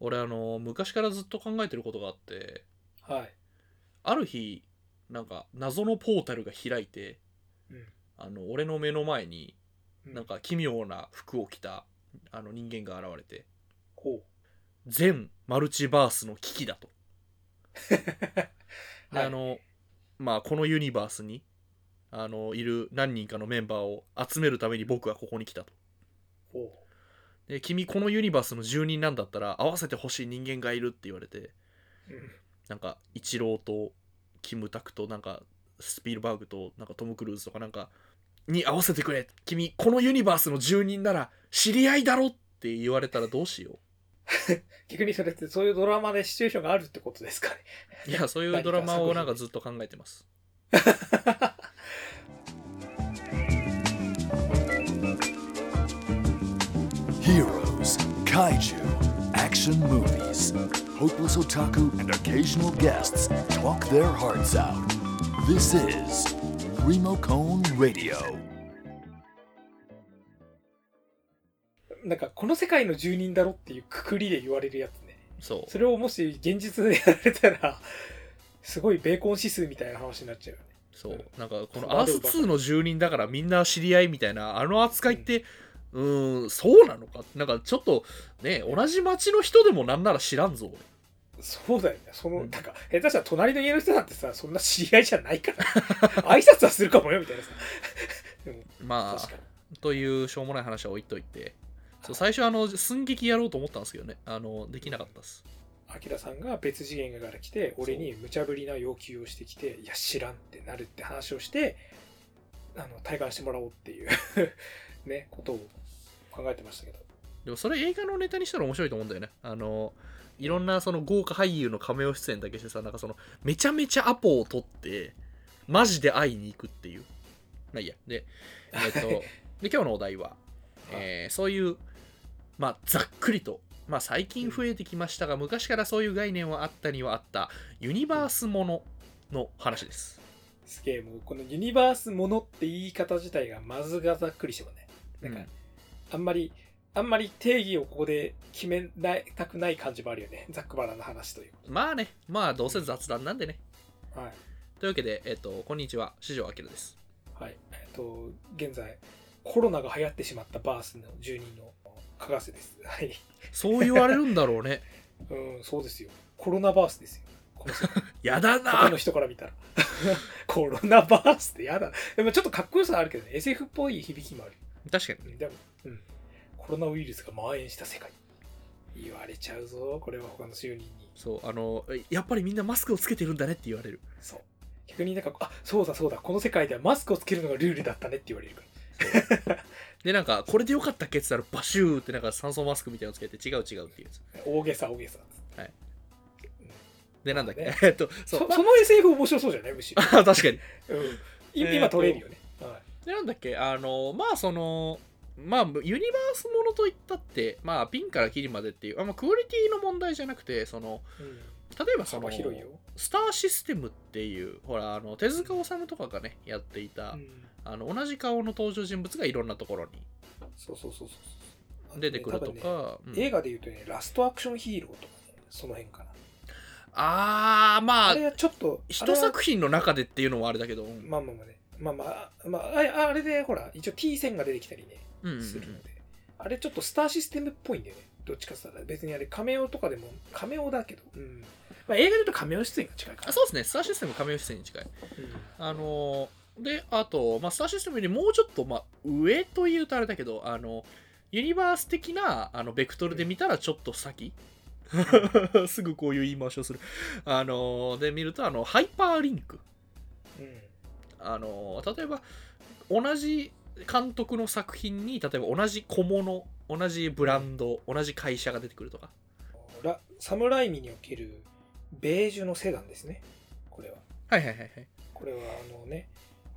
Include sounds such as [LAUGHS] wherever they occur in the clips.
俺あの昔からずっと考えてることがあってはい。ある日なんか謎のポータルが開いてうん。あの俺の目の前にうんなんか奇妙な服を着たあの人間が現れてほ全マルチバースの危機だと。う。[LAUGHS] ではいあのまあこのユニバースにあのいる何人かのメンバーを集めるために僕はここに来たと。ほで君このユニバースの住人なんだったら合わせてほしい人間がいるって言われてう。うん。なんかイチローとキムタクとなんかスピルバーグとなんかトム・クルーズとかなんかに合わせてくれ君このユニバースの住人なら知り合いだろって言われたらどうしよ [LAUGHS] 逆にそれってそういうドラマでシチュエーションがあるってことですかね。ういやそういうドラマをなんかずっと考えてます。[LAUGHS] Heroes, kaiju, action movies. Hopeless otaku and occasional guests talk their hearts out. This is Remocone Radio. なんか、この世界の住人だろっていうくくりで言われるやつね。そうそれをもし現実でやられたら、すごいベーコン指数みたいな話になっちゃうよね。そうなんかこのアース2の住人だからみんな知り合いみたいなあの扱いってうーんそうなのか？なんかちょっとね同じ町の人でもなんなら知らんぞ俺そうだよね。その、うんなんか、下手したら隣の家の人だってさ、そんな知り合いじゃないから。[LAUGHS] 挨拶はするかもよ、みたいなさ。[LAUGHS] ま。あというしょうもない話は置いといてそう最初あの寸劇やろうと思ったんですけどねあのできなかったですアキラさんが別次元から来て、俺に無茶ぶりな要求をしてきて、いや、知らんってなるって話をして、あの、体感してもらおうっていう、[LAUGHS] ね、ことを考えてましたけど。でもそれ映画のネタにしたら面白いと思うんだよね。あのいろんなその豪華俳優のカメオ出演だけしてさなんかそのめちゃめちゃアポを取ってマジで会いに行くっていう。まあいいや。でえっと [LAUGHS] で今日のお題は、えーそういうまあざっくりとまあ最近増えてきましたが昔からそういう概念はあったにはあったユニバースものの話です。すげえ、もう、このユニバースものって言い方自体がまずがざっくりしてもね。なんか、うんあんまり、あんまり定義をここで決めないたくない感じもあるよね。ざっくばらんな話というまあねまあどうせ雑談なんでねか。はい。というわけでえっとこんにちは四条明ですはい。えっと、現在、コロナが流行ってしまったバースの住人のかがせです。はい。そう言われるんだろうね [LAUGHS] うん、そうですよ。コロナバースですよ。[LAUGHS] やだ他のな人から見たら。[LAUGHS] コロナバースってやだ。でもちょっとかっこよさあるけどね。SF っぽい響きもある。確かにうんでも、うん。コロナウイルスが蔓延した世界。言われちゃうぞ。これは他の住人に。そうあのやっぱりみんなマスクをつけてるんだねって言われるそう。逆になんか、あ、そうだそうだ。この世界ではマスクをつけるのがルールだったねって言われるから。[LAUGHS] でなんかこれでよかったっけって言ったらバシューってなんか酸素マスクみたいなのつけて違う違うっていうやつ大げさ大げさ。でなんだっけ、ね [LAUGHS] えっとそまあそうその SF 面白そうじゃない？むしろ。あ [LAUGHS] 確かにうん。今撮れるよね。はい。でなんだっけ？あのまあそのまあユニバースものといったってまあピンからキリまでっていうあ、まあ、クオリティの問題じゃなくてそのうん。例えばその幅広いよ。スターシステムっていうほらあの手塚治虫とかがねやっていた、うん。あの同じ顔の登場人物がいろんなところにそうそうそうそう。出てくるとか、うん映画で言うとね、ラストアクションヒーローとかね、その辺かな。あーまああれはちょっと、一作品の中でっていうのはあれだけど、うんまあまあまあね。まあまあ、まあ、あれでほら、一応 T 線が出てきたりね、うんうんうんするので。あれちょっとスターシステムっぽいんだよね。どっちかって言ったら、別にあれカメオとかでも、カメオだけど、うん。まあ映画で言うとカメオ出演が近いかな。あそうですねスターシステムカメオ出演に近いうんあのーであと、まあ、スターシステムよりもうちょっと、まあ、上というとあれだけどあのユニバース的なあのベクトルで見たらちょっと先、[LAUGHS] すぐこういう言い回しをするあのーで見るとあのハイパーリンクうん。あの例えば同じ監督の作品に例えば同じ小物同じブランド同じ会社が出てくるとか。サム・ライミにおけるベージュのセダンですね。これは。はいはいはいはい。これはあのね、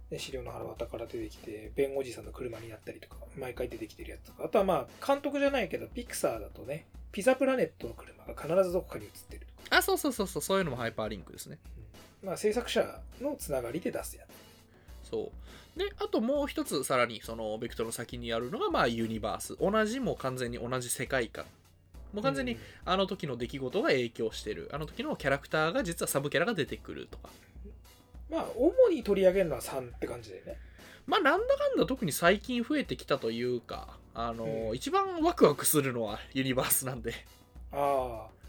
ね死霊のはらわたから出てきて、弁護士さんの車になったりとか、毎回出てきてるやつとか、あとはまあ、監督じゃないけど、ピクサーだとね、ピザプラネットの車が必ずどこかに映ってるあそうそうそうそう。そういうのもハイパーリンクですね。うん。まあ、制作者のつながりで出すやつ。そう。であともう一つさらにそのベクトルの先にあるのがまあユニバース。同じもう完全に同じ世界観。もう完全にあの時の出来事が影響してる。あの時のキャラクターが実はサブキャラが出てくるとか。まあ主に取り上げるのは3って感じだよね。まあなんだかんだ特に最近増えてきたというかあの、うん。一番ワクワクするのはユニバースなんで、ああ。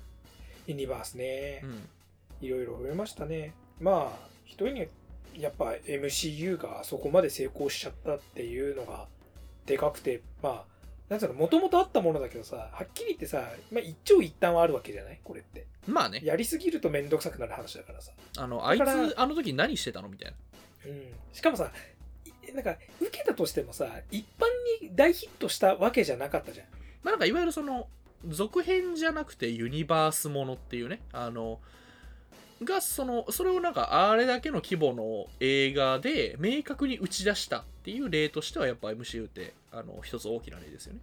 ユニバースね。うん、いろいろ増えましたね。まあ一人にやっぱ MCU がそこまで成功しちゃったっていうのがでかくてまあなんつうのもともとあったものだけどさはっきり言ってさ、まあ、一長一短はあるわけじゃない？これって。まあね。やりすぎると面倒くさくなる話だからさ。あのあいつあの時何してたの？みたいな。うん。しかもさいなんか受けたとしてもさ一般に大ヒットしたわけじゃなかったじゃん。まあなんかいわゆるその続編じゃなくてユニバースものっていうね。あのがそのそれをなんかあれだけの規模の映画で明確に打ち出したっていう例としてはやっぱ MCU ってあの一つ大きな例ですよね。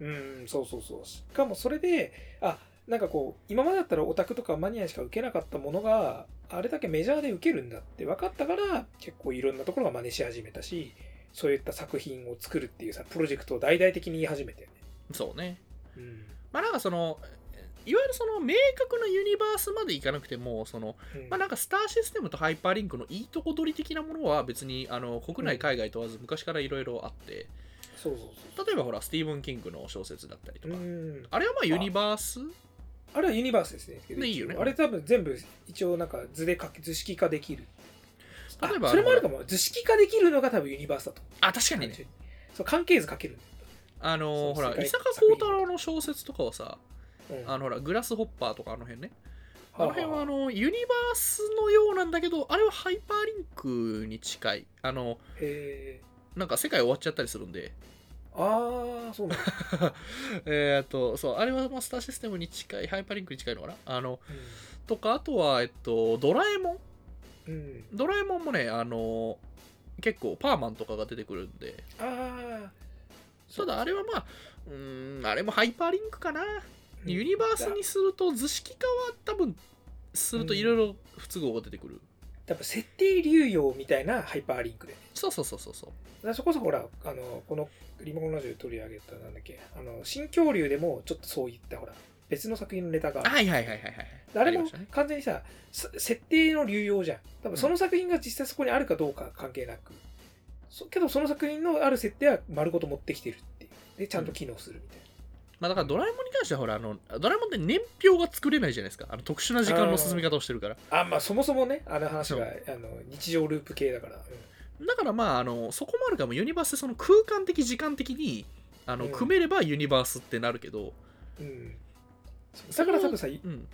うんそうそうそう。しかもそれであなんかこう今までだったらオタクとかマニアしか受けなかったものがあれだけメジャーで受けるんだって分かったから結構いろんなところが真似し始めたしそういった作品を作るっていうさプロジェクトを大々的に言い始めてね、そうね。うん。まあなんかそのいわゆるその明確なユニバースまでいかなくてもそのうん。まあなんかスターシステムとハイパーリンクのいいとこ取り的なものは別にあの国内海外問わず昔からいろいろあって。そうそうそ例えばほらスティーブン・キングの小説だったりとうか。うん。あれはまあユニバース？あれはユニバースですねでいいよね。あれ多分全部一応なんか図で書き図式化できる。あ例えばそれもあるかも。図式化できるのが多分ユニバースだと。あ確かにね。そう関係図書ける。あのほら伊坂幸太郎の小説とかはさうんあのほらグラスホッパーとかあの辺ね。あの辺はあのユニバースのようなんだけどあれはハイパーリンクに近い。あのなんか世界終わっちゃったりするんで。ああそうなんだ、[LAUGHS] えーっとそうあれはまあスターシステムに近いハイパーリンクに近いのかな？あのうとかあとはえっとドラえもん。んうん、ドラえもんもねあの結構パーマンとかが出てくるんで。ああただあれはまあうーんあれもハイパーリンクかなユニバースにすると図式化は多分するといろいろ不都合が出てくる、多分設定流用みたいなハイパーリンクで、そうそうそうそうそう。そこそこほらあのこのリモコンラジオで取り上げたなんだっけあの新恐竜でもちょっとそういったほら別の作品のネタが。はいはいはいはいはいあれも完全にさす設定の流用じゃん。多分その作品が実際そこにあるかどうか関係なく、そけどその作品のある設定は丸ごと持ってきてるっていう。でちゃんと機能するみたいな、まあだからドラえもんに関してはほらあのドラえもんって年表が作れないじゃないですか。あの特殊な時間の進み方をしてるから。あまあそもそもねあの話がそあの日常ループ系だから、だからまああのそこもあるかもユニバースその空間的時間的にあの、うん。組めればユニバースってなるけど、うん。う。ん、だから多分さうん、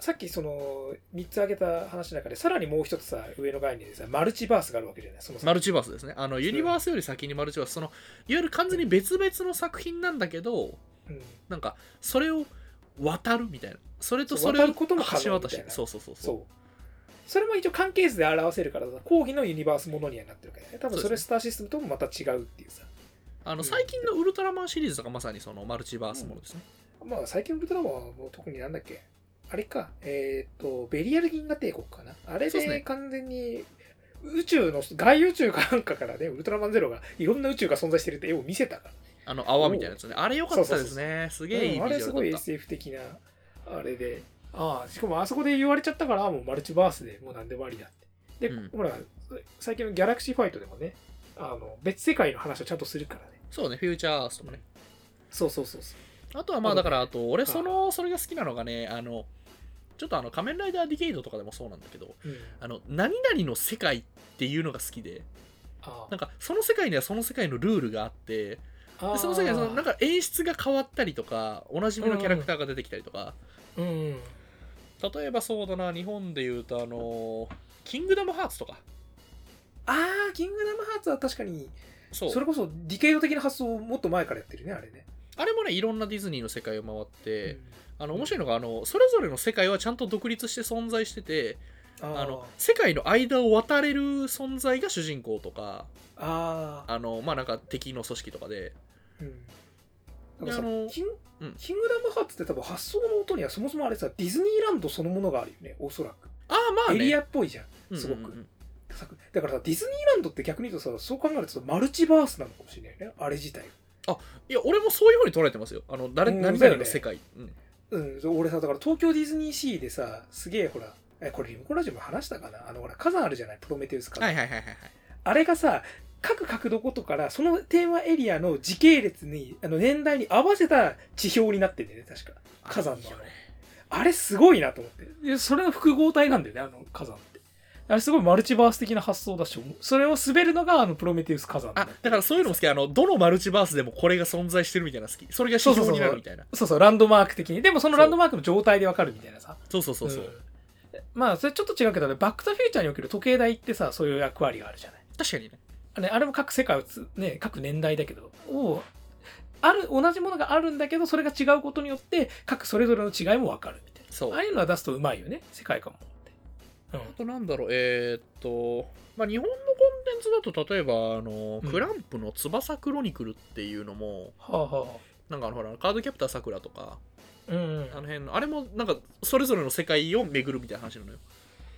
さっきその3つ挙げた話の中でさらにもう一つさ上の概念でさマルチバースがあるわけじゃないそのマルチバースですね。あのユニバースより先にマルチバース。そのいわゆる完全に別々の作品なんだけどうん。なんかそれを渡るみたいな。それとそれを橋渡し。そうそうそうそそう。うそれも一応関係図で表せるからさ講義のユニバースものにはなってるからね。多分それスターシステムともまた違うっていうさ。あのうん。最近のウルトラマンシリーズとかまさにそのマルチバースものですね、まあ最近ウルトラマンはもう特になんだっけ？あれか。えっ、とベリアル銀河帝国かな？あれで完全に宇宙の外宇宙かなんかからねウルトラマンゼロがいろんな宇宙が存在してるって絵を見せたから。あの泡みたいなやつね。あれ良かったですね。すげえいいビジうんあれすごい SF 的なあれで。ああしかもあそこで言われちゃったからもうマルチバースでもう何でもありだって。で、うん。ほら最近のギャラクシーファイトでもねあの別世界の話をちゃんとするからね。そうねフューチャーアースとかね。そうそうそうそう。あとはまあだからあと俺あそのそれが好きなのがねあのちょっとあの仮面ライダーディケイドとかでもそうなんだけどうん。あの何々の世界っていうのが好きであなんかその世界にはその世界のルールがあってその世界そのなんかか演出が変わったりとかおなじみのキャラクターが出てきたりとか、うんうん。例えばそうだな日本でいうとあのキングダムハーツとか。ああキングダムハーツは確かにそれこそディケイド的な発想をもっと前からやってるねあれねあれもねいろんなディズニーの世界を回って、うん。あの面白いのがあのそれぞれの世界はちゃんと独立して存在しててあの世界の間を渡れる存在が主人公とかあのまあなんか敵の組織とかで。うん。キンうん。キングダムハーツって多分発想の音にはそもそもあれさディズニーランドそのものがあるよねおそらく。ああまあね。エリアっぽいじゃんすごく、うんうんうん。さだからさディズニーランドって逆に言うとさそう考えるとさマルチバースなのかもしれないねあれ自体いや俺もそういうふうに捉えてますよ。あの誰うん何々の世界、うん。俺さだから東京ディズニーシーでさすげえほらえこれリモコンラジオも話したかな？あのほら火山あるじゃない？プロメテウス火山、はいはいはいはいはい。あれがさ各角度ごとからそのテーマエリアの時系列にあの年代に合わせた地表になってんだよね確か。火山のあれ。すごいなと思って。でそれの複合体なんだよねあの火山あれすごいマルチバース的な発想だしそれを滑るのがあのプロメテウス火山あだからそういうのも好き。あのどのマルチバースでもこれが存在してるみたいなの好き。それが指標になるみたいな。そうそうランドマーク的に。でもそのランドマークの状態でわかるみたいなさ。そうそうそうそう、んまあそれちょっと違うけどねバック・トゥ・フューチャーにおける時計台ってさそういう役割があるじゃない確かにねあれあれも各世界をつ、ね、各年代だけどをある同じものがあるんだけどそれが違うことによって各それぞれの違いも分かるみたいそうなああいうのは出すとうまいよね世界観もあとなんだろうえーっとまあ日本のコンテンツだと例えばあの、うん。クランプの翼クロニクルっていうのもはあはなんかあのほらカードキャプターさくらとかあうん、うん。あの辺のあれもなんかそれぞれの世界を巡るみたいな話なのよ。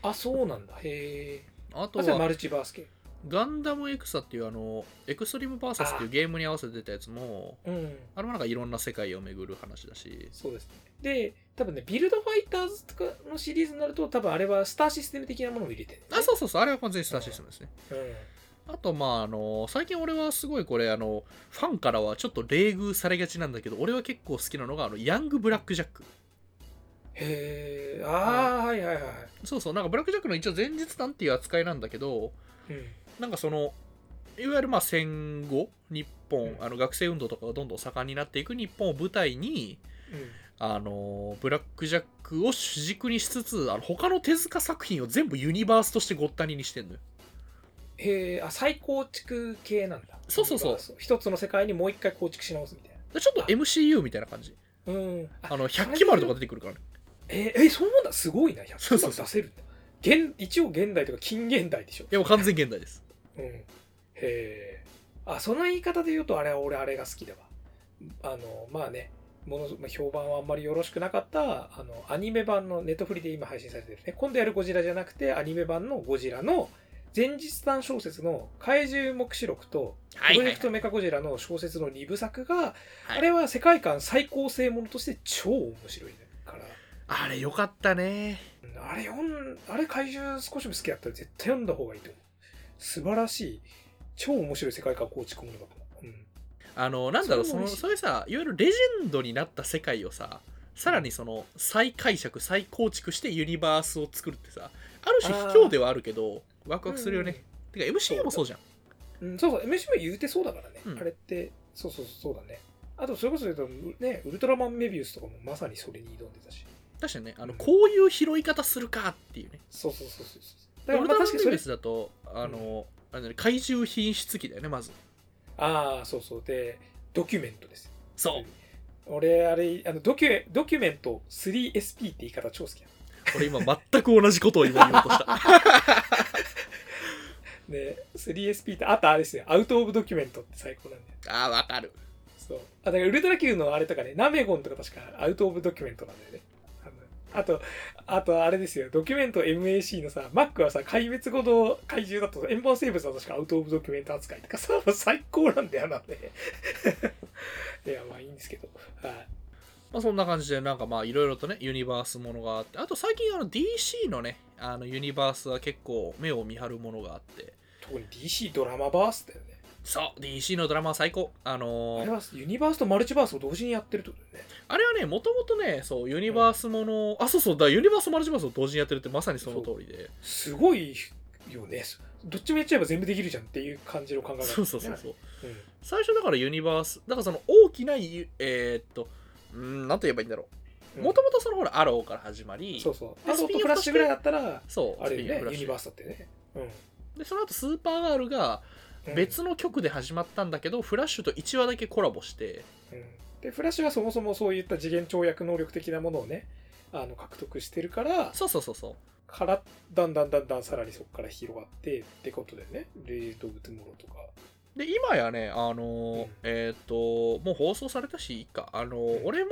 あそうなんだ。へえ。あとはマルチバース系ガンダムエクサっていうあのエクストリームバーサスっていうゲームに合わせて出たやつもうん。あれもなんかいろんな世界を巡る話だし。そうですね。で多分ねビルドファイターズとかのシリーズになると多分あれはスターシステム的なものを入れてる、ね、あそうそうそう。あれは完全にスターシステムですね。うん。あとまああの最近俺はすごいこれあのファンからはちょっと冷遇されがちなんだけど俺は結構好きなのがあのヤングブラックジャック。へえああはいはいはい。そうそう。なんかブラックジャックの一応前日談っていう扱いなんだけどうんなんかそのいわゆるまあ戦後日本、うん。あの学生運動とかがどんどん盛んになっていく日本を舞台にうん。あのブラックジャックを主軸にしつつあの他の手塚作品を全部ユニバースとしてごったににしてんのよ。へえあ再構築系なんだ。そうそうそう。一つの世界にもう一回構築し直すみたいでちょっと MCU みたいな感じ。なうん。あの百鬼丸とか出てくるからね。えーえそうなんだ。すごいな。100そうそうそう。出せるんだ現一応現代とか近現代でしょ。いやもう完全現代ですうん。へえあその言い方で言うとあれは俺あれが好きだわ。あのまあねものまあ評判はあんまりよろしくなかったあのアニメ版のネットフリで今配信されてるね。今度やるゴジラじゃなくてアニメ版のゴジラの前日談小説の怪獣目視録とプロジェクトメカゴジラの小説の2部作が、はい。あれは世界観最高性ものとして超面白いから。あれよかったね。うんあれ読んあれ怪獣少しも好きだったら絶対読んだ方がいいと思う素晴らしい超面白い世界観構築ものだと思う、うん。あのなんだろうそのそういうさいわゆるレジェンドになった世界をささらにその再解釈再構築してユニバースを作るってさある種卑怯ではあるけどワクワクするよね、てか MCU もそうじゃん。うん、そうそう。MC も言うてそうだからね、うん。あれってそうそうそうだね。あとそれこそ言うとねウルトラマンメビウスとかもまさにそれに挑んでたし。確かにねあのうん。こういう拾い方するかっていうね。そうそうそうそうそうウルトラマンメビウ確かにそれスだとあの、あのね怪獣品質機だよねまず。ああそうそう。でドキュメントですそう。俺あれあのドキュドキュメント 3SP って言い方超好きだ俺今全く同じことを今言おうとした。[LAUGHS] ね 3SP ってあとあれですよ。アウト・オブ・ドキュメントって最高なんだよ。あーわかる。そう。あだからウルトラ Q のあれとかねナメゴンとか確かアウト・オブ・ドキュメントなんだよねあとあとあれですよ。ドキュメント MAC のさマックはさ壊滅後の怪獣だと円盤生物だとしかアウト・オブ・ドキュメント扱いとかさ最高なんだよなね [LAUGHS] いやまあいいんですけど。はい。まあそんな感じでなんかまあいろいろとねユニバースものがあってあと最近あの DC のねあのユニバースは結構目を見張るものがあって。特に DC ドラマバースだよねそう DC のドラマは最高。あのーあれはユニバースとマルチバースを同時にやってるってことだよね。あれはねもともとねそうユニバースもの、あそうそうだユニバースとマルチバースを同時にやってるってまさにその通りで。すごいよね。どっちもやっちゃえば全部できるじゃんっていう感じの考え方ね。そうそうそうそう。うん。最初だからユニバースだからその大きなゆえーっとうんなんと言えばいいんだろう。うん。もともとそのほらアローから始まり。そうそう。であとスピンオフとフラッシュぐらいだったら、そうあれねスピンオフ、ラッシュユニバースだってね。でその後スーパーガールがうん。別の局で始まったんだけど、フラッシュと1話だけコラボしてうん。で、フラッシュはそもそもそういった次元跳躍能力的なものをね、あの獲得してるから、そうそうそうそう。から、だんだんだんだんさらにそこから広がってってことでね、レジェンド・オブ・トゥモローとか。で今やねあのーうん。えーっともう放送されたしいいか。あのーうん。俺も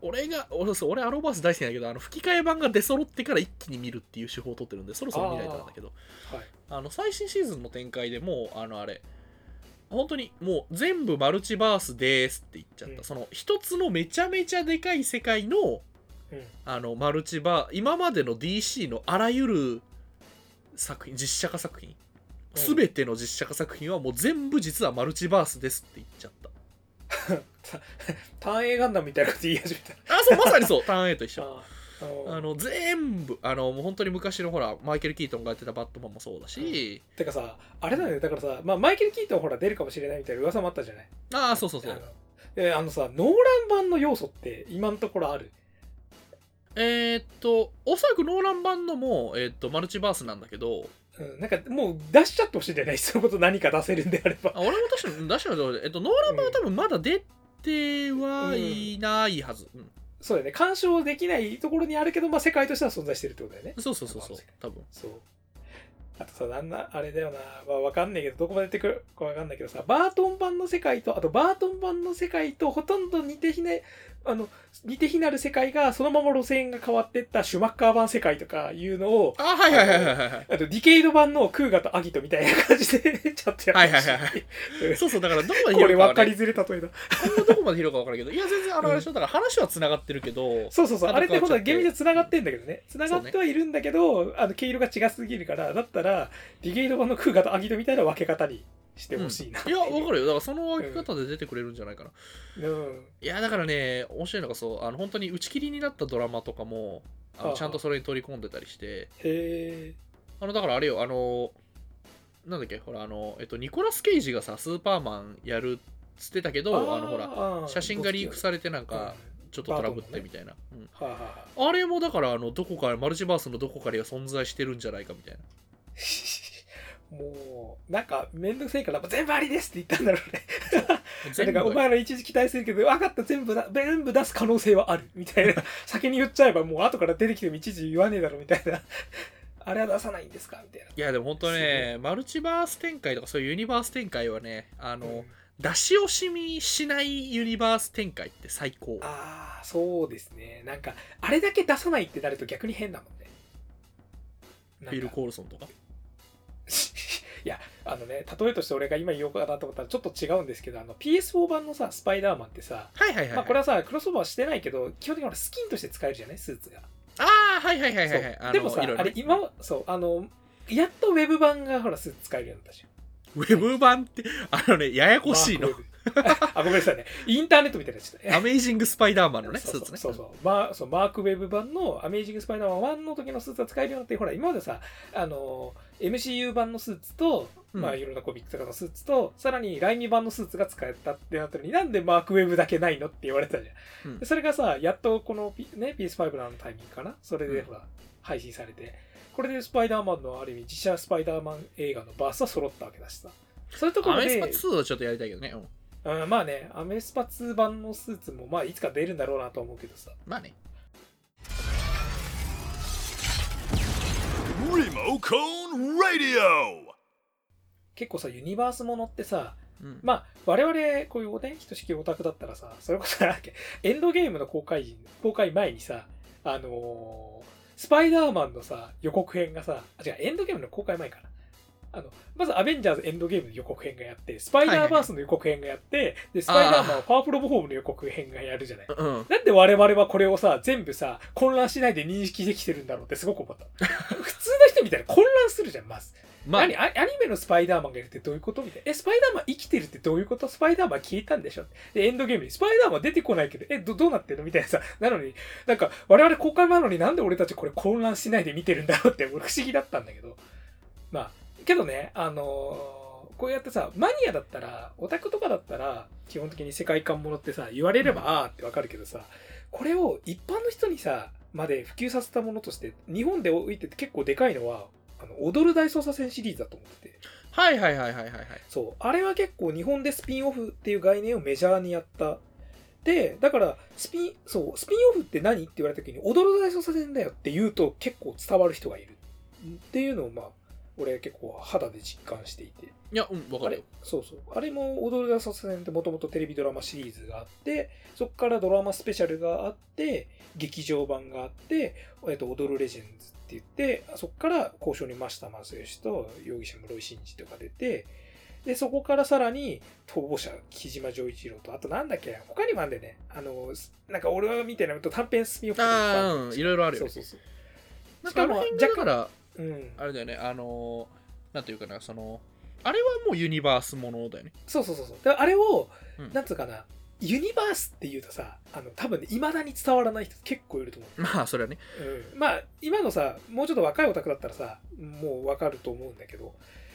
俺が俺そう俺アローバース大好きなんだけどあの吹き替え版が出揃ってから一気に見るっていう手法を取ってるんでそろそろ見ないとなんだけど。はい。あの最新シーズンの展開でもうあのあれ本当にもう全部マルチバースですって言っちゃった、うん。その一つのめちゃめちゃでかい世界のうん。あのマルチバー今までの DC のあらゆる作品実写化作品。うん。全ての実写化作品はもう全部実はマルチバースですって言っちゃったターン A ガンダムみたいなこと言い始めた。あそうまさにそう。ターン A と一緒。あの全部あのもう本当に昔のほらマイケル・キートンがやってたバットマンもそうだし、てかさあれだよね。だからさ、まあ、マイケル・キートンほら出るかもしれないみたいな噂もあったじゃない。ああそうそうそあのうであのさノーラン版の要素って今のところある？えーっとおそらくノーラン版のも、えーっとマルチバースなんだけどうん、なんかもう出しちゃってほしいんだよね、[LAUGHS] そのこと何か出せるんであれば。あ俺も確かに出したのえっとノーラン版は多分まだ出てはいないはず、うん。そうだよね、干渉できないところにあるけど、まあ世界としては存在してるってことだよね。そうそうそうそう。多分。そう。あとさ、なんな、あれだよな、まあわかんないけど、どこまで出てくるかわかんないけどさ、バートン版の世界と、あとバートン版の世界とほとんど似て非な、あの、似て非なる世界が、そのまま路線が変わってったシュマッカー版世界とかいうのを、あはいはいはいはいはいはい。あとディケイド版のクーガとアギトみたいな感じでちょっとや。はいはいはいはい。そうそうだからどこまでこれ広くかはね分かりづれ例えだ。今後どこまで広くか分からんけど。いや全然あのあれでしょ。だから話はつながってるけど。そうそうそう。ああれってほんとは変わっちゃって。厳密に繋がってんだけどね。繋がってはいるんだけど、あの、毛色が違すぎるから、だったら、ディゲイド版のクーガとアギトみたいな分け方にしてほしいな、いや分かるよ。だからその分け方で出てくれるんじゃないかな、る。うん。いやだからね面白いのがそうあの本当に打ち切りになったドラマとかもあああ。のちゃんとそれに取り込んでたりして。へえ。あのだからあれよあのなんだっけほらあのえっとニコラス・ケイジがさスーパーマンやるっつってたけどあのほらら写真がリークされてなんかうんちょっとトラブってみたいな、うん。はいはいはい。あれもだからあのどこかマルチバースのどこかには存在してるんじゃないかみたいな [LAUGHS] もう、なんか、めんどくせえから、全部ありですって言ったんだろうね。[LAUGHS] だから、お前ら一時期待するけど、分かった、全部だ、全部出す可能性はある。みたいな。[LAUGHS] 先に言っちゃえば、もう後から出てきても一時言わねえだろ、みたいな。あれは出さないんですか？みたいな。いやでも本当ねマルチバース展開とかそういうユニバース展開はねあの、うん出し惜しみしないユニバース展開って最高ああ、そうですね。なんか、あれだけ出さないってなると逆に変だもんね。フィル・コールソンとか？[LAUGHS] いや、あのね、例えとして俺が今言おうかなと思ったらちょっと違うんですけど、あの PS4 版のさ、スパイダーマンってさ、はいはいはい、はい。まあこれはさ、クロスオーバーしてないけど、基本的に俺スキンとして使えるじゃない？スーツが。ああはいはいはいはいはいでもさ、いろいろね。あれ今は、そう、あの、やっとウェブ版がほらスーツ使えるようになったじゃん。ウェブ版ってあのねややこしいの。マークウェブ [LAUGHS] あ、ごめんなさいね。インターネットみたいなやつだアメイジング・スパイダーマンのねスーツね。そうそう。まあ、そうマークウェブ版のアメイジング・スパイダーマン1の時のスーツが使えるようになってほら今までさあの MCU 版のスーツと、うん。まあいろんなコミックとかのスーツとさらにライミ版のスーツが使えたってなったのになんでマークウェブだけないのって言われてたじゃん、うん。でそれがさやっとこの、P ね、PS5 のあのタイミングかな？それでうんほら、配信されて。これでスパイダーマンのある意味実写スパイダーマン映画のバースは揃ったわけだしさ。そういうところでアメスパ2はちょっとやりたいけどね、うんうん、まあねアメスパ2版のスーツもまあいつか出るんだろうなとは思うけどさ。まあね。Remocone Radio! 結構さユニバースものってさうん。まあ我々こういうねひとしきオタクだったらさそれこそなんだっけエンドゲームの公開時公開前にさあのースパイダーマンのさ予告編がさあ違うエンドゲームの公開前かなあのまずアベンジャーズエンドゲームの予告編がやってスパイダーバースの予告編がやって、でスパイダーマンはパワフルオブホームの予告編がやるじゃないうんなんで我々はこれをさ、全部さ、混乱しないで認識できてるんだろうってすごく思った。[LAUGHS] 普通の人みたいな混乱するじゃん、まず。まあ何？アアニメのスパイダーマンがいるってどういうことみたいな。え、スパイダーマン生きてるってどういうこと？スパイダーマン消えたんでしょ？で、エンドゲームにスパイダーマン出てこないけど、え、どどうなってるの？みたいなさ。なのに、なんか、我々公開前なのになんで俺たちこれ混乱しないで見てるんだろうって俺不思議だったんだけど。まあ、けどね、あのーこうやってさ、マニアだったら、オタクとかだったら、基本的に世界観ものってさ、言われれば、あーってわかるけどさ、これを一般の人にさ、まで普及させたものとして、日本で置いてて結構でかいのは、あの、踊る大捜査線シリーズだと思ってて。はいはいはいはいはいはいそう。あれは結構日本でスピンオフっていう概念をメジャーにやった。で、だから、スピン、そう、スピンオフって何って言われた時に、踊る大捜査線だよって言うと結構伝わる人がいる。っていうのを、まあ、俺結構肌で実感していて。いやうんわかるよそうそう。あれも踊る大捜査線ってもともとテレビドラマシリーズがあって、そこからドラマスペシャルがあって、劇場版があって、えっと、踊るレジェンズって言って、そこから交渉に増田正義と容疑者室井慎二とか出て、でそこからさらに逃亡者木島丈一郎とあとなんだっけ他にもあんだよねあのなんか俺が見てないと短編スピンオフとかああるうんいろいろあるよねそうそうそうなんかあの辺がだからうん。あれだよね。あのなんていうかなそのあれはもうユニバースものだよね。そうそうそうそう。であれを、うん。なんつうかなユニバースっていうとさあの多分いまだに伝わらない人結構いると思う。まあそれはね。うん。まあ今のさもうちょっと若いオタクだったらさもう分かると思うんだけど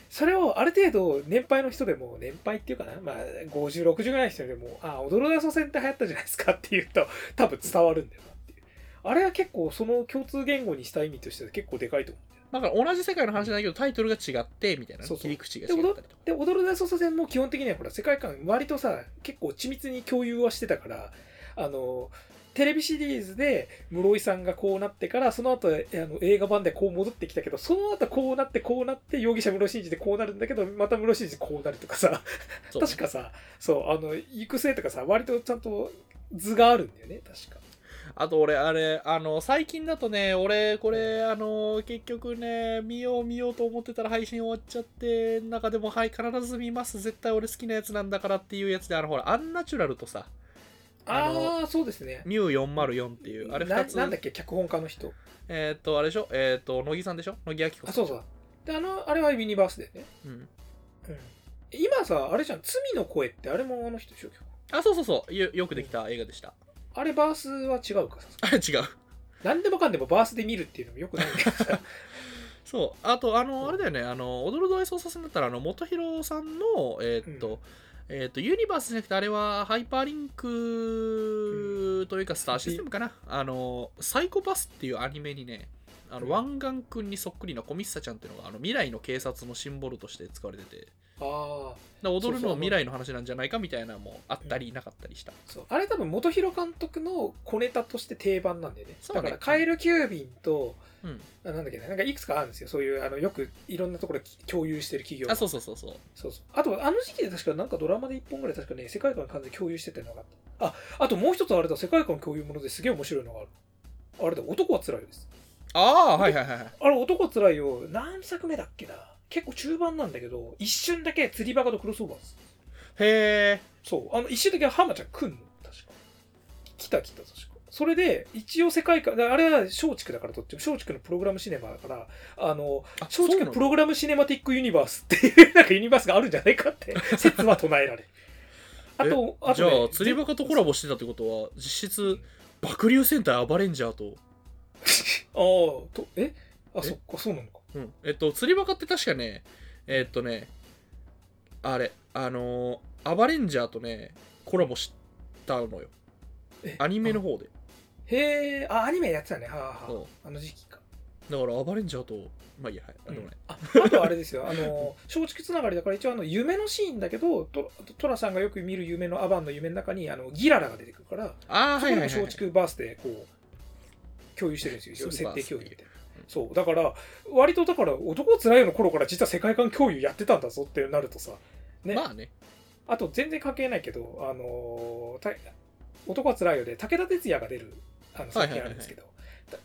それをある程度年配の人でも年配っていうかなまあ5060ぐらいの人でもあ踊る大祖戦って流行ったじゃないですかっていうと多分伝わるんだよなっていう。あれは結構その共通言語にした意味としては結構でかいと思うんだよだから同じ世界の話だけどタイトルが違ってみたいなねそう切り口が違ったりとか。で踊る大捜査線も基本的にはほら世界観割とさ結構緻密に共有はしてたからあのテレビシリーズで室井さんがこうなってからその後あの映画版でこう戻ってきたけどその後こうなってこうなって容疑者室井真二でこうなるんだけどまた室井真二こうなるとかさ確かさそうあの行く末とかさ割とちゃんと図があるんだよね確かあと俺あれあの最近だとね俺これあの結局ね見よう見ようと思ってたら配信終わっちゃって中でもはい必ず見ます。絶対俺好きなやつなんだからっていうやつであのほらアンナチュラルとさあのあそうですね。ミュー404っていうあれな2つ。なんだっけ？脚本家の人。えーっとあれでしょ？えーっと乃木さんでしょ？乃木明子さんあそうそう。であのあれはユニバースだよね。うん。うん。今さあれじゃん。罪の声ってあれもあの人でしょ？あそうそうそう。よよくできた映画でしたあれバースは違うか。さ [LAUGHS] あれ違う。何でもかんでもバースで見るっていうのもよくないんだけどさ。[LAUGHS] そう。あとあのあれだよね。あの踊る大捜査線だったらあの元弘さんのえーっと、うん。えーっとユニバースじゃなくてあれはハイパーリンクというかスターシステムかな、あのサイコパスっていうアニメにねあの、うん。湾岸くんにそっくりなコミッサちゃんっていうのがあの未来の警察のシンボルとして使われててあ踊るの未来の話なんじゃないかみたいなのもあったりなかったりした、そうあれ多分本広監督の小ネタとして定番なんだよね。そうね。だからカエル急便とうん。あなんだっけななんかいくつかあるんですよ。そういうあのよくいろんなところで共有してる企業。あそうそうそうそう。そうそう。あとあの時期で確かなんかドラマで1本ぐらい確かね世界観完全に共有してたのがあった。ああともう一つあれだ。世界観共有ものですげえ面白いのがある。あれだ男はつらいよです。ああはいはいはいはい。あれ男はつらいよ。何作目だっけな結構中盤なんだけど一瞬だけ釣りバカとクロスオーバーですへえそう。あの一瞬だけ浜ちゃん来んの。確か。来た来た確か。それで一応世界観あれは松竹だからどっちも松竹のプログラムシネマだからあのあ松竹のプログラムシネマティックユニバースっていう [LAUGHS] なんかユニバースがあるんじゃないかって。[LAUGHS] 説は唱えられる。あとあと、じゃね、あ釣りバカとコラボしてたってことは実質爆竜戦隊アバレンジャーと、[LAUGHS] ああとえ？あえ？そっかそうなのかうん、えっと釣りバカって確かねえっとねあれあのーアバレンジャーとねコラボしたのよ。えアニメの方で。へえあアニメやってたね。はあ、はあ。そ、あの時期か。だからアバレンジャーとまあいいやはいなんでもない、ああとあれですよ、あの松竹つながりだから一応あの夢のシーンだけどトトラさんがよく見る夢のアバンの夢の中にあのギララが出てくるからああそこでもはいはい。はい松竹バースでこう共有してるんですよ。設定共有みたいなそう。だから割とだから男つらいよの頃から実は世界観共有やってたんだぞってなるとさ。ね、まあね。あと全然関係ないけど、あのた男はつらいよで武田鉄矢が出るあの作品あるんですけど、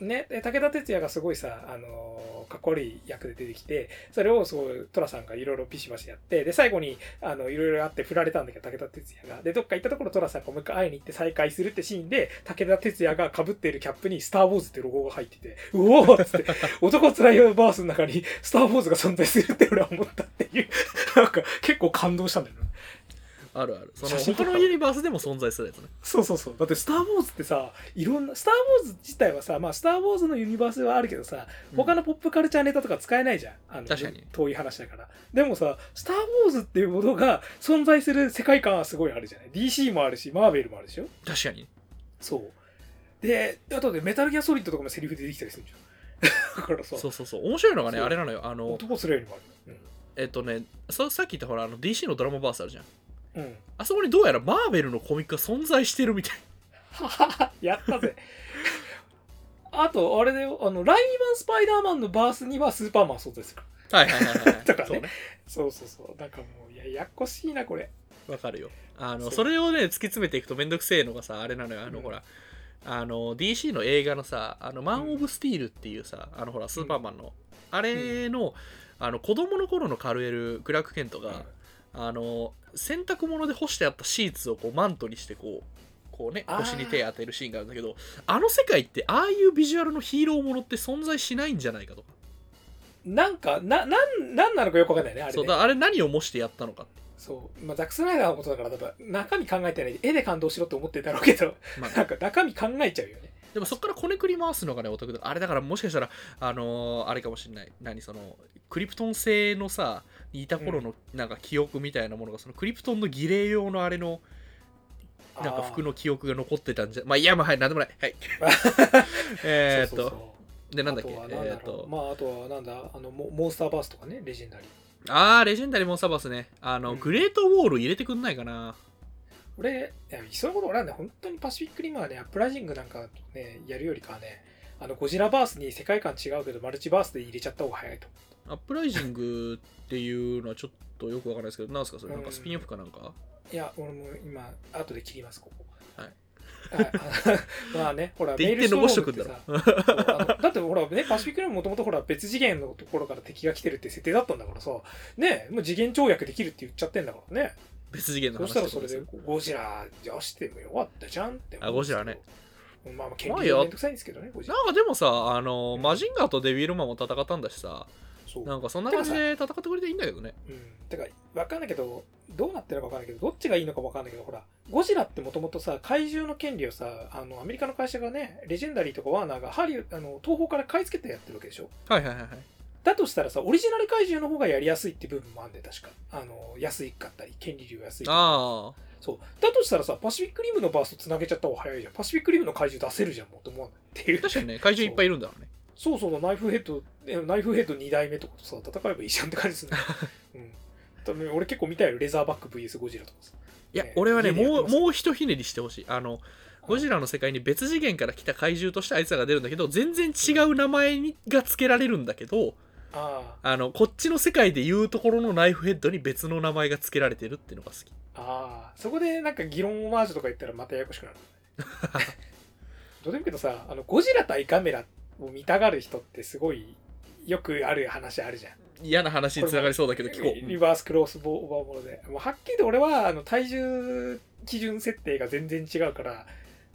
ね、で武田鉄矢がすごいさ、あのかっこ悪い役で出てきてそれをそう寅さんがいろいろビシバシやってで最後にあのいろいろあって振られたんだけど武田鉄矢が。でどっか行ったところ寅さんがもう一回会いに行って再会するってシーンで武田鉄矢が被っているキャップに「スター・ウォーズ」ってロゴが入っててうおーっつって [LAUGHS] 男つらいよバースの中に「スター・ウォーズ」が存在するって俺は思ったっていう。なんか結構感動したんだよねあるあるその他のユニバースでも存在するやつねそうそうそう。だって、スター・ウォーズってさ、いろんな、スター・ウォーズ自体はさ、まあ、スター・ウォーズのユニバースはあるけどさ、他のポップカルチャーネタとか使えないじゃん。あの確かに遠い話だから。でもさ、スター・ウォーズっていうものが存在する世界観はすごいあるじゃない ?DC もあるし、マーベルもあるでしょ？確かにそう。で、あとでメタルギアソリッドとかもセリフでできたりするじゃん。[LAUGHS] だからさ、そうそうそう面白いのがねあれなのよあの男つらいよりもある。えっとねささっき言ったほらあの DC のドラマバースあるじゃんうん。うん。あそこにどうやらマーベルのコミックが存在してるみたい。[LAUGHS] やったぜ。あと、あれだよ、あの、ライマン・スパイダーマンのバースにはスーパーマン存在する。はいはいはいはい。だからね。そうね。そうそうそう。なんかもう、いや、やっこしいな、これ。わかるよ。あのそう。それをね突き詰めていくとめんどくせえのがさあれなのよ。あの、うん。ほら。あの DC の映画のさ「あのマン・オブ・スティール」っていうさあのほらスーパーマンの、あれの,、あの子供の頃のカルエルクラーク・ケントが、あの洗濯物で干してあったシーツをこうマントにしてこうこうね腰に手当てるシーンがあるんだけどあの世界ってああいうビジュアルのヒーローものって存在しないんじゃないかと。かなんかななんなんなのかよくわかんないねあれね。そうだあれ何を模してやったのかって。そう、まあ、ザック・スナイダーのことだから多分中身考えてないで絵で感動しろって思ってるだろうけど [LAUGHS] まあ。なんか中身考えちゃうよね。でもそこからこねくり回すのがねお得だあれだから。もしかしたらあのーあれかもしれない。何そのクリプトン製のさいた頃のなんか記憶みたいなものがそのクリプトンの儀礼用のあれのなんか服の記憶が残ってたんじゃまあいやまあはいなんでもない。はい。[LAUGHS] えーっとでなんだっけ？えーっと。まああとはなんだ？あのモモンスターバースとかねレジェンダリー。あーレジェンダリーモンスターバースね。あの、うん。グレートウォール入れてくんないかな。俺いやそういうこと俺はね本当にパシフィックリマはねアップライジングなんかねやるよりかはねあのゴジラバースに世界観違うけどマルチバースで入れちゃった方が早いとアップライジングっていうのはちょっとよくわからないですけどなんですかそれ？なんかスピンオフかなんか、いや俺も今後で切りますここ。はい。はい。あ [LAUGHS] まあねほらって言って残しとくんだろ。メールストームってさそうあのだってほらねパシフィックリムもともとほら別次元のところから敵が来てるって設定だったんだからさねもう次元跳躍できるって言っちゃってんだからね。別次元の話そしたらそれでゴジラ出してもよかったじゃんって思あゴジラね。うんまあまあ権利はめんどくさいんですけどねゴジラ。なんかでもさあのマジンガーとデビルマンも戦ったんだしさそう。なんかそんな感じで戦ってくれていいんだけどね。うん、てか分かんないけどどうなってるのか分かんないけどどっちがいいのか分かんないけどほらゴジラってもともとさ怪獣の権利をさあのアメリカの会社がねレジェンダリーとかワーナーがハリウあの東宝から買い付けてやってるわけでしょ？はいはいはいはい。だとしたらさオリジナル怪獣の方がやりやすいって部分もあんで確か。あの安いかったり権利料安いあそう。だとしたらさパシフィックリムのバーストつなげちゃった方が早いじゃん。パシフィックリムの怪獣出せるじゃんもっと思わないっていう。あ確かにね怪獣いっぱいいるんだろうねそうそうナイフヘッドえナイフヘッド2代目とかとさ戦えばいいじゃんって感じする [LAUGHS] うん。多分俺結構見たよレザーバック VS ゴジラとかさいやね俺はねもうもうひとひねりしてほしい。あのゴジラの世界に別次元から来た怪獣としてあいつらが出るんだけど全然違う名前にが付けられるんだけどああのこっちの世界でいうところのナイフヘッドに別の名前が付けられてるっていうのが好き。あああそこでなんか議論オマージュとか言ったらまたややこしくなる。[LAUGHS] どうでもいいけどさあのゴジラ対ガメラを見たがる人ってすごいよくある話あるじゃん。嫌な話につながりそうだけど聞こう。リバースクロスボーバーもので。もうはっきり言って俺はあの体重基準設定が全然違うから、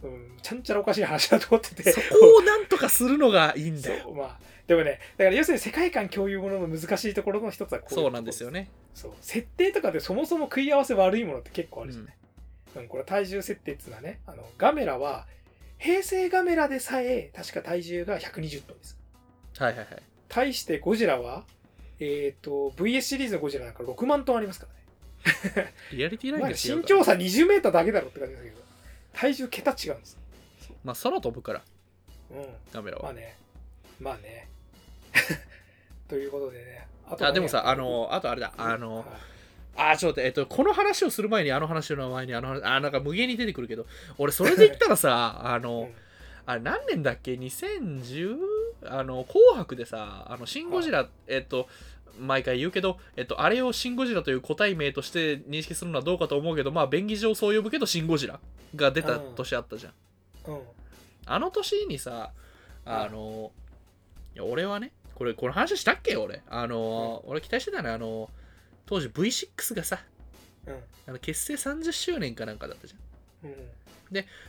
うん、ちゃんちゃらおかしい話だと思ってて。そこをなんとかするのがいいんだよ。まあでもねだから要するに世界観共有ものの難しいところの一つはこうそうなんですよね。そう。設定とかでそもそも食い合わせ悪いものって結構あるじゃない、うんこれ体重設定っていうのはねあのガメラは平成ガメラでさえ確か体重が120トンです。はいはいはい。対してゴジラはえっ、と VS シリーズのゴジラなんか6万トンありますからね。リアリティラインまあが違うから身長差20メーターだけだろって感じですけど体重桁違うんです。まあ空飛ぶから。うん。カメラは。まあね。まあね。[LAUGHS] ということでね。あとはねあでもさあのあとあれだ。あのはいあちょっと待って、えっと、この話をする前にあの話の前にあの話あなんか無限に出てくるけど俺それで言ったらさあうのん。あれ何年だっけ？2010あの紅白でさあのシン・ゴジラ、えっと毎回言うけど、えっと、あれをシン・ゴジラという個体名として認識するのはどうかと思うけどまあ便宜上そう呼ぶけどシン・ゴジラが出た年あったじゃん。うん。あの年にさあのい。や俺はねこれこの話したっけ？俺。あの、俺期待してたのはあの当時 V6 がさうん。あの結成30周年かなんかだったじゃん。うん。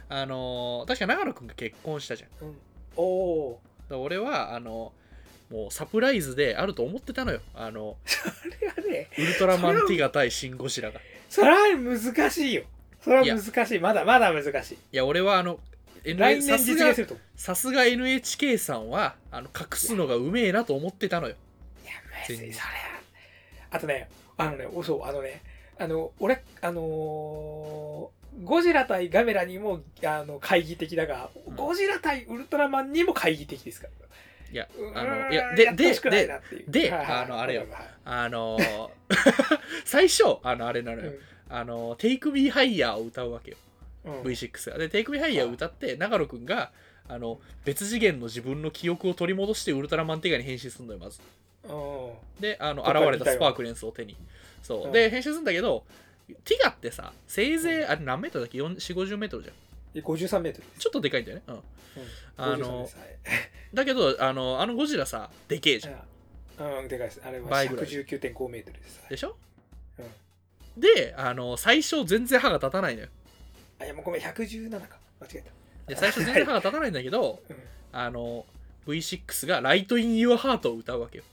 あのー確か長野くんが結婚したじゃん。うん。おおら俺は、あの、もうサプライズであると思ってたのよ。あの、ー [LAUGHS] それはねウルトラマンティガ対シン・ゴジラが。いそれは難しいよ。それは難しい。まだまだ難しい。や、俺はあの、来年実現すると。さすが NHK さんはあの隠すのがうめえなと思ってたのよ。いやむずい全然それは。あとねあのねおそうあのねあの俺あのーゴジラ対ガメラにもあの懐疑的だが、うん。ゴジラ対ウルトラマンにも懐疑的ですから。いや、あの、いや、で、ででであのあれよ。あのー [LAUGHS] 最初、あの、あれなのよ。うん。あの、Take Me Higher を歌うわけよ。うん。V6 が。で、Take Me Higher を歌って、長野くんが、あの、別次元の自分の記憶を取り戻してウルトラマンティガに変身するのよ、まず。うんで、あの、現れたスパークレンスを手に。そう。うんで、変身するんだけど、ティガってさ、せいぜい、あれ何メートルだっけ ?4、4 50メートルじゃん。53メートルちょっとでかいんだよね。うん。あの53ですはい [LAUGHS] だけど、あの、あのゴジラさ、でけえじゃん。うん、でかいです。あれは倍ぐらい119.5メートルです。でしょ？うんであの最初全然歯が立たないのよあいやもうごめん117か間違えで最初全然歯が立たないんだけど [LAUGHS] あの V6 が「Light in Your Heart」を歌うわけよ、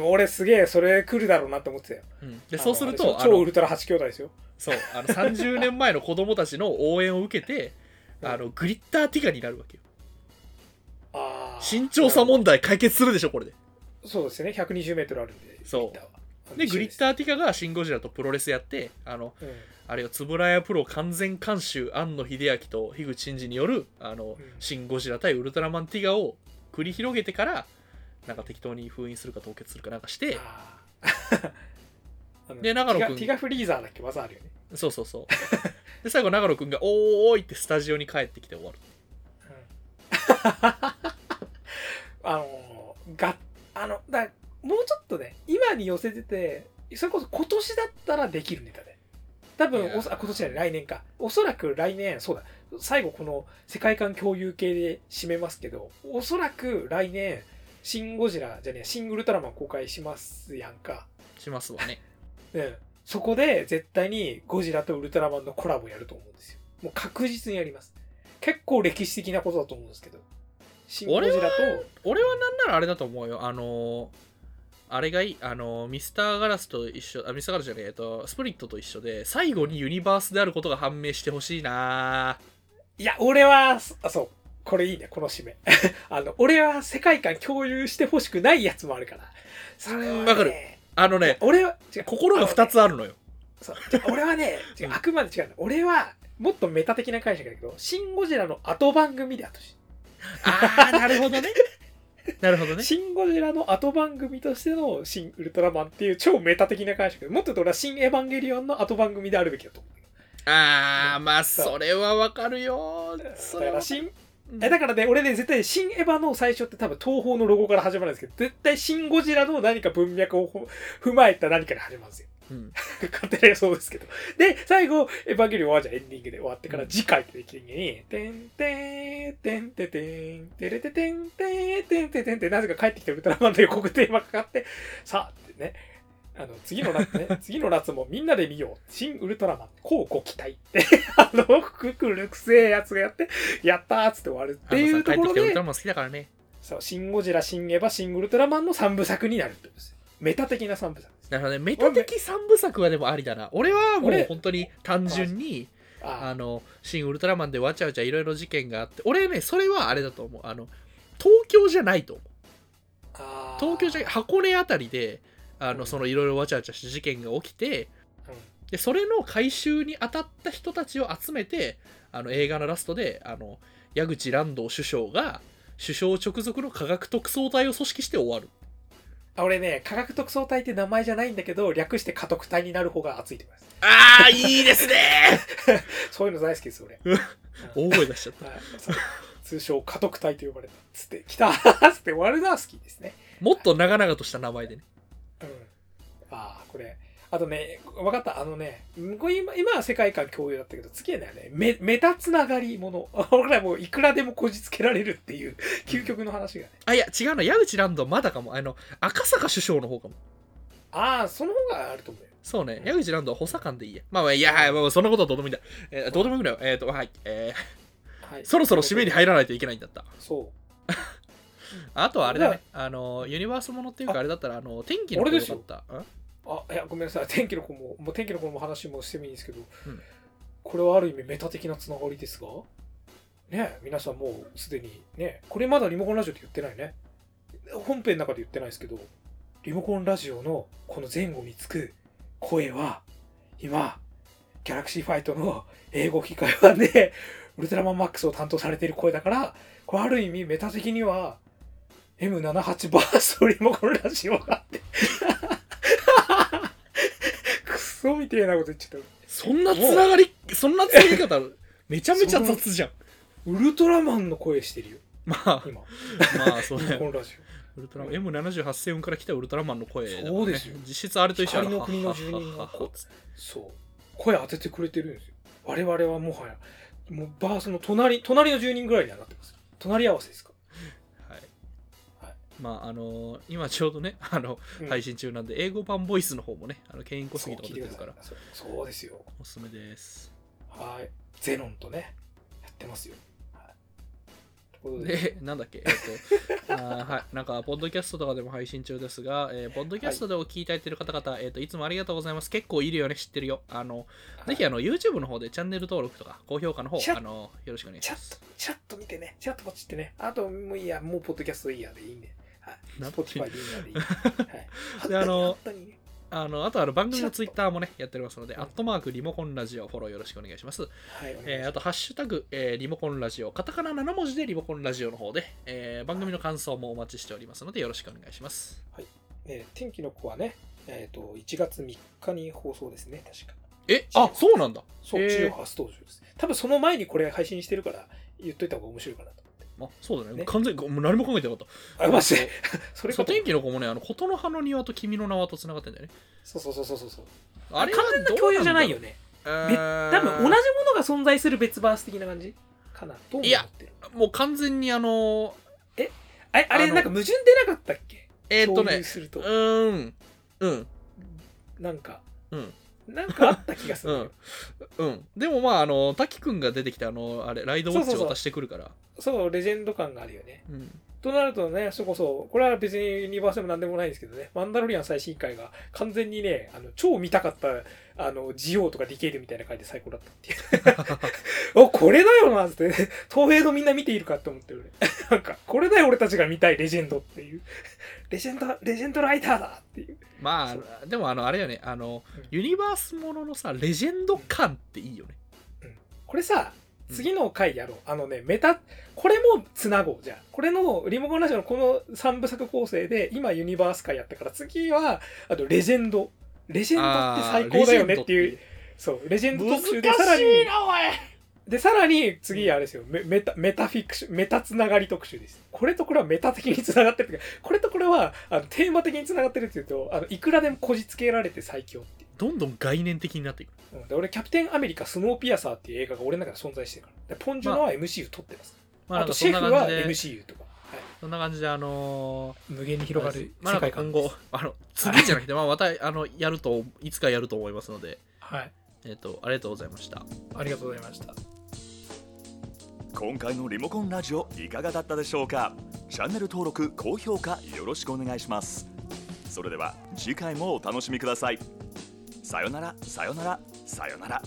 俺すげえそれ来るだろうなって思ってたよ。うん。でそうすると超ウルトラ8兄弟ですよ。そうあの30年前の子供たちの応援を受けてうん。あのグリッターティガになるわけよ。あー。身長差問題解決するでしょこれで。そうですよね。1 2 0メートルあるんでそう。でグリッターティガがシン・ゴジラとプロレスやってあのうん。あれよ円谷プロ完全監修庵野秀明と樋口真嗣によるあの、ん。シン・ゴジラ対ウルトラマンティガを繰り広げてからなんか適当に封印するか凍結するかなんかして [LAUGHS] で長野君ティガティガフリーザーだっけ？技あるよね。そうそうそう。[LAUGHS] で最後長野くんが「おーい」ってスタジオに帰ってきて終わる。[LAUGHS] あのがあのだもうちょっとね今に寄せててそれこそ今年だったらできるネタで。多分お今年じゃない来年か。おそらく来年そうだ。最後この世界観共有系で締めますけどおそらく来年シン・ゴジラじゃねえシン・ウルトラマン公開しますやんか。しますわね。[LAUGHS] うん。そこで絶対にゴジラとウルトラマンのコラボやると思うんですよ。もう確実にやります。結構歴史的なことだと思うんですけど。シン・ゴジラと俺はなんならあれだと思うよ。あのーあれがいい？あのーミスターガラスと一緒あミスターガラスじゃねええっとスプリットと一緒で最後にユニバースであることが判明してほしいないや、俺は、そあ、そう。これいいね、この締め。[LAUGHS] あの、俺は世界観共有してほしくないやつもあるから。それはねうんわかるあのね俺は、違う。心が2つあるのよそう俺はね、[LAUGHS] 違うあくまで違うの。俺は、もっとメタ的な解釈だけど、シン・ゴジラの後番組であってほしい。ああなるほどねなるほどね [LAUGHS] シン・ゴジラの後番組としてのシン・ウルトラマンっていう超メタ的な解釈。もっと言うと俺はシン・エヴァンゲリオンの後番組であるべきだと思う。ああまあそれはわかるよだそれはシン、うんえだからね、俺ね、絶対、新エヴァの最初って多分東宝のロゴから始まるんですけど、絶対新ゴジラの何か文脈をほ踏まえた何かで始まるんですよ。うん [LAUGHS] 勝手な予想ですけど。で、最後、エヴァンゲリオンはじゃあエンディングで終わってから次回ってできるに、てんてんてんてんてんてれててんてんてんてんてんってなぜか帰ってきてウルトラマンの予告テーマがかかって、さあってね、あの、次の夏ね、[LAUGHS] 次の夏もみんなで見よう。新ウルトラマン、こうご期待って、[LAUGHS] あの、くくるくせえやつがやって、やったーっつって終わるっていうところでウルトラ、マン好きだからね。そう、シン・ゴジラ、シン・エヴァ、シン・ウルトラマンの3部作になるってことですよ。メタ的な3部作です。なるほどね。メタ的3部作はでもありだな。俺はもう俺本当に単純にああの新ウルトラマンでわちゃわちゃいろいろ事件があって俺ねそれはあれだと思う。あの東京じゃないと思う。東京じゃ箱根あたりであうんのそのいろいろわちゃわちゃした事件が起きてうんでそれの回収に当たった人たちを集めてあの映画のラストであの矢口蘭道首相が首相直属の科学特捜隊を組織して終わるあ俺ね、科学特捜隊って名前じゃないんだけど、略して家督隊になる方が熱いと思います。ああいいですね [LAUGHS] そういうの大好きです、俺。うん大声出しちゃった通称家督隊と呼ばれた。つって、来たーつって終わるのは好きですね。もっと長々とした名前でねうん。ああ、これ。あとね、分かった。あのね、これ今今は世界観共有だったけど、次はね、メメタつながりもの。[LAUGHS] 俺らもういくらでもこじつけられるっていう究極の話がね。あいや違うな矢口蘭道まだかもあの赤坂首相の方かもああ、その方があると思うよ。そうね、矢口蘭道は補佐官でいいや。まあまあ、いや、はいまあまあ、そんなことはどうでもいいんだ。えーどうでもいいんだよ。えっ、と、はい。えーはい、そろそろ締めに入らないといけないんだった。そう。[LAUGHS] あとはあれだね、あの、ユニバースものっていうかあれだったら、あの、天気の子俺ですよ。よかった？ん？あいやごめんなさい。天気の子ももう天気の子も話もしてもいいんですけど、うん。これはある意味メタ的なつながりですが？ね皆さんもうすでにねこれまだリモコンラジオって言ってないね。本編の中で言ってないですけどリモコンラジオのこの前後につく声は今ギャラクシーファイトの英語吹き替え版でウルトラマンマックスを担当されている声だからこれある意味メタ的には M78 バーストリモコンラジオがあって。[LAUGHS] クソみてえなこと言っちゃった。そんなつながり、そんなつなぎ方、[LAUGHS] めちゃめちゃ雑じゃん。ウルトラマンの声してるよ。まあ、今。まあ、そうリモコね。ンラジウルトラマン M78 星雲から来たウルトラマンの声ね、そうですよ。実質あれと一緒の国の住人がそう。声当ててくれてるんですよ。我々はもはやもうバースの隣隣の住人ぐらいにはなってます。隣り合わせですかまああの今ちょうどね [LAUGHS] あの、うん。配信中なんで英語版ボイスの方もねあのケインコスそうギとか聞いてくだ出てるから。さいそうそうですよ。おすすめです。はい。ゼノンとねやってますよ。はい。ということで。で、なんだっけ、えっと、[LAUGHS] あーはい、なんか、ポッドキャストとかでも配信中ですが、えーポッドキャストでお聞きいただいている方々、えっと、いつもありがとうございます。結構いるよね、知ってるよ。あの、ぜひ、あの、YouTube の方でチャンネル登録とか、高評価の方、チャあの、よろしくお願いします。チャット。チャット見てね。チャットポチってね。あともういいや。もうポッドキャストいいやでいいんではい。なん Spotify でいいやでいい。[LAUGHS] はい。であのあの、あと、あの、番組のチャット Twitter もね、やっておりますので、うん。アットマークリモコンラジオ、フォローよろしくお願いします。はいえーあと、ハッシュタグ、えーリモコンラジオ、カタカナ7文字でリモコンラジオの方で、えー番組の感想もお待ちしておりますので、よろしくお願いします。えー天気の子はね、えー、と1月3日に放送ですね、確か。え、あ、そうなんだ。そう、地上初登場です。多分その前にこれ配信してるから言っといた方が面白いかなとあ、そうだね。ね完全に、もう何も考えてなかった。あ、マジで [LAUGHS] それかと天気の子もね、あの琴の葉の庭と君の名はとつながってんだよね。そうそうそうそうそうそう。あれは完全な共有じゃないよね。ね。多多分同じものが存在する別バース的な感じ？かな？と思ってる。いやもう完全にあのあれ、あれあのなんか矛盾でなかったっけ？えーっとねするとう。ーん、うん、なんか、うん、なんかあった気がするよ。うん。でもまあ、あの、滝くんが出てきたあの、あれ、ライドウォッチを渡してくるから。そう、レジェンド感があるよね。うん。となるとね、そこそ、これは別にユニバースでもなんでもないんですけどね、マンダロリアン最新回が完全にね、あの超見たかった、あの、ジオウとかディケイドみたいな回で最高だったっていう。[LAUGHS] お、これだよなって、東映のみんな見ているかって思ってるね。なんか、これだよ俺たちが見たいレジェンドっていう。レジェンド、レジェンドライターだっていう。まあ、でもあの、あれよね、あのうん、ユニバースもののさ、レジェンド感っていいよね。これさ、うん次の回やろう。あのね、メタ、これもつなごう。じゃあ。これのリモコンラジオのこの3部作構成で、今ユニバース回やったから、次は、あとレジェンド。レジェンドって最高だよねっていう。そう、レジェンド特集で、さらに、な、おいで、さらに次、あれですよメ、メタ、メタフィクション、メタつながり特集です。これとこれはメタ的につながってるってこれとこれはあのテーマ的につながってるっていうと、あのいくらでもこじつけられて最強って。どんどん概念的になっていく。うんで俺、キャプテンアメリカ、スノーピアサーっていう映画が俺の中で存在してるから。でポンジュノは MCU 撮ってます。まあ、あとシェフは MCU とか。はいそんな感じで、あのー無限に広がるまあ、世界観なんか今後、あの、次じゃなくて、まあ、また、あの、やると、いつかやると思いますので、はい。えっ、と、ありがとうございました。ありがとうございました。今回のリモコンラジオいかがだったでしょうか？チャンネル登録高評価よろしくお願いします。それでは次回もお楽しみください。さよならさよならさよなら。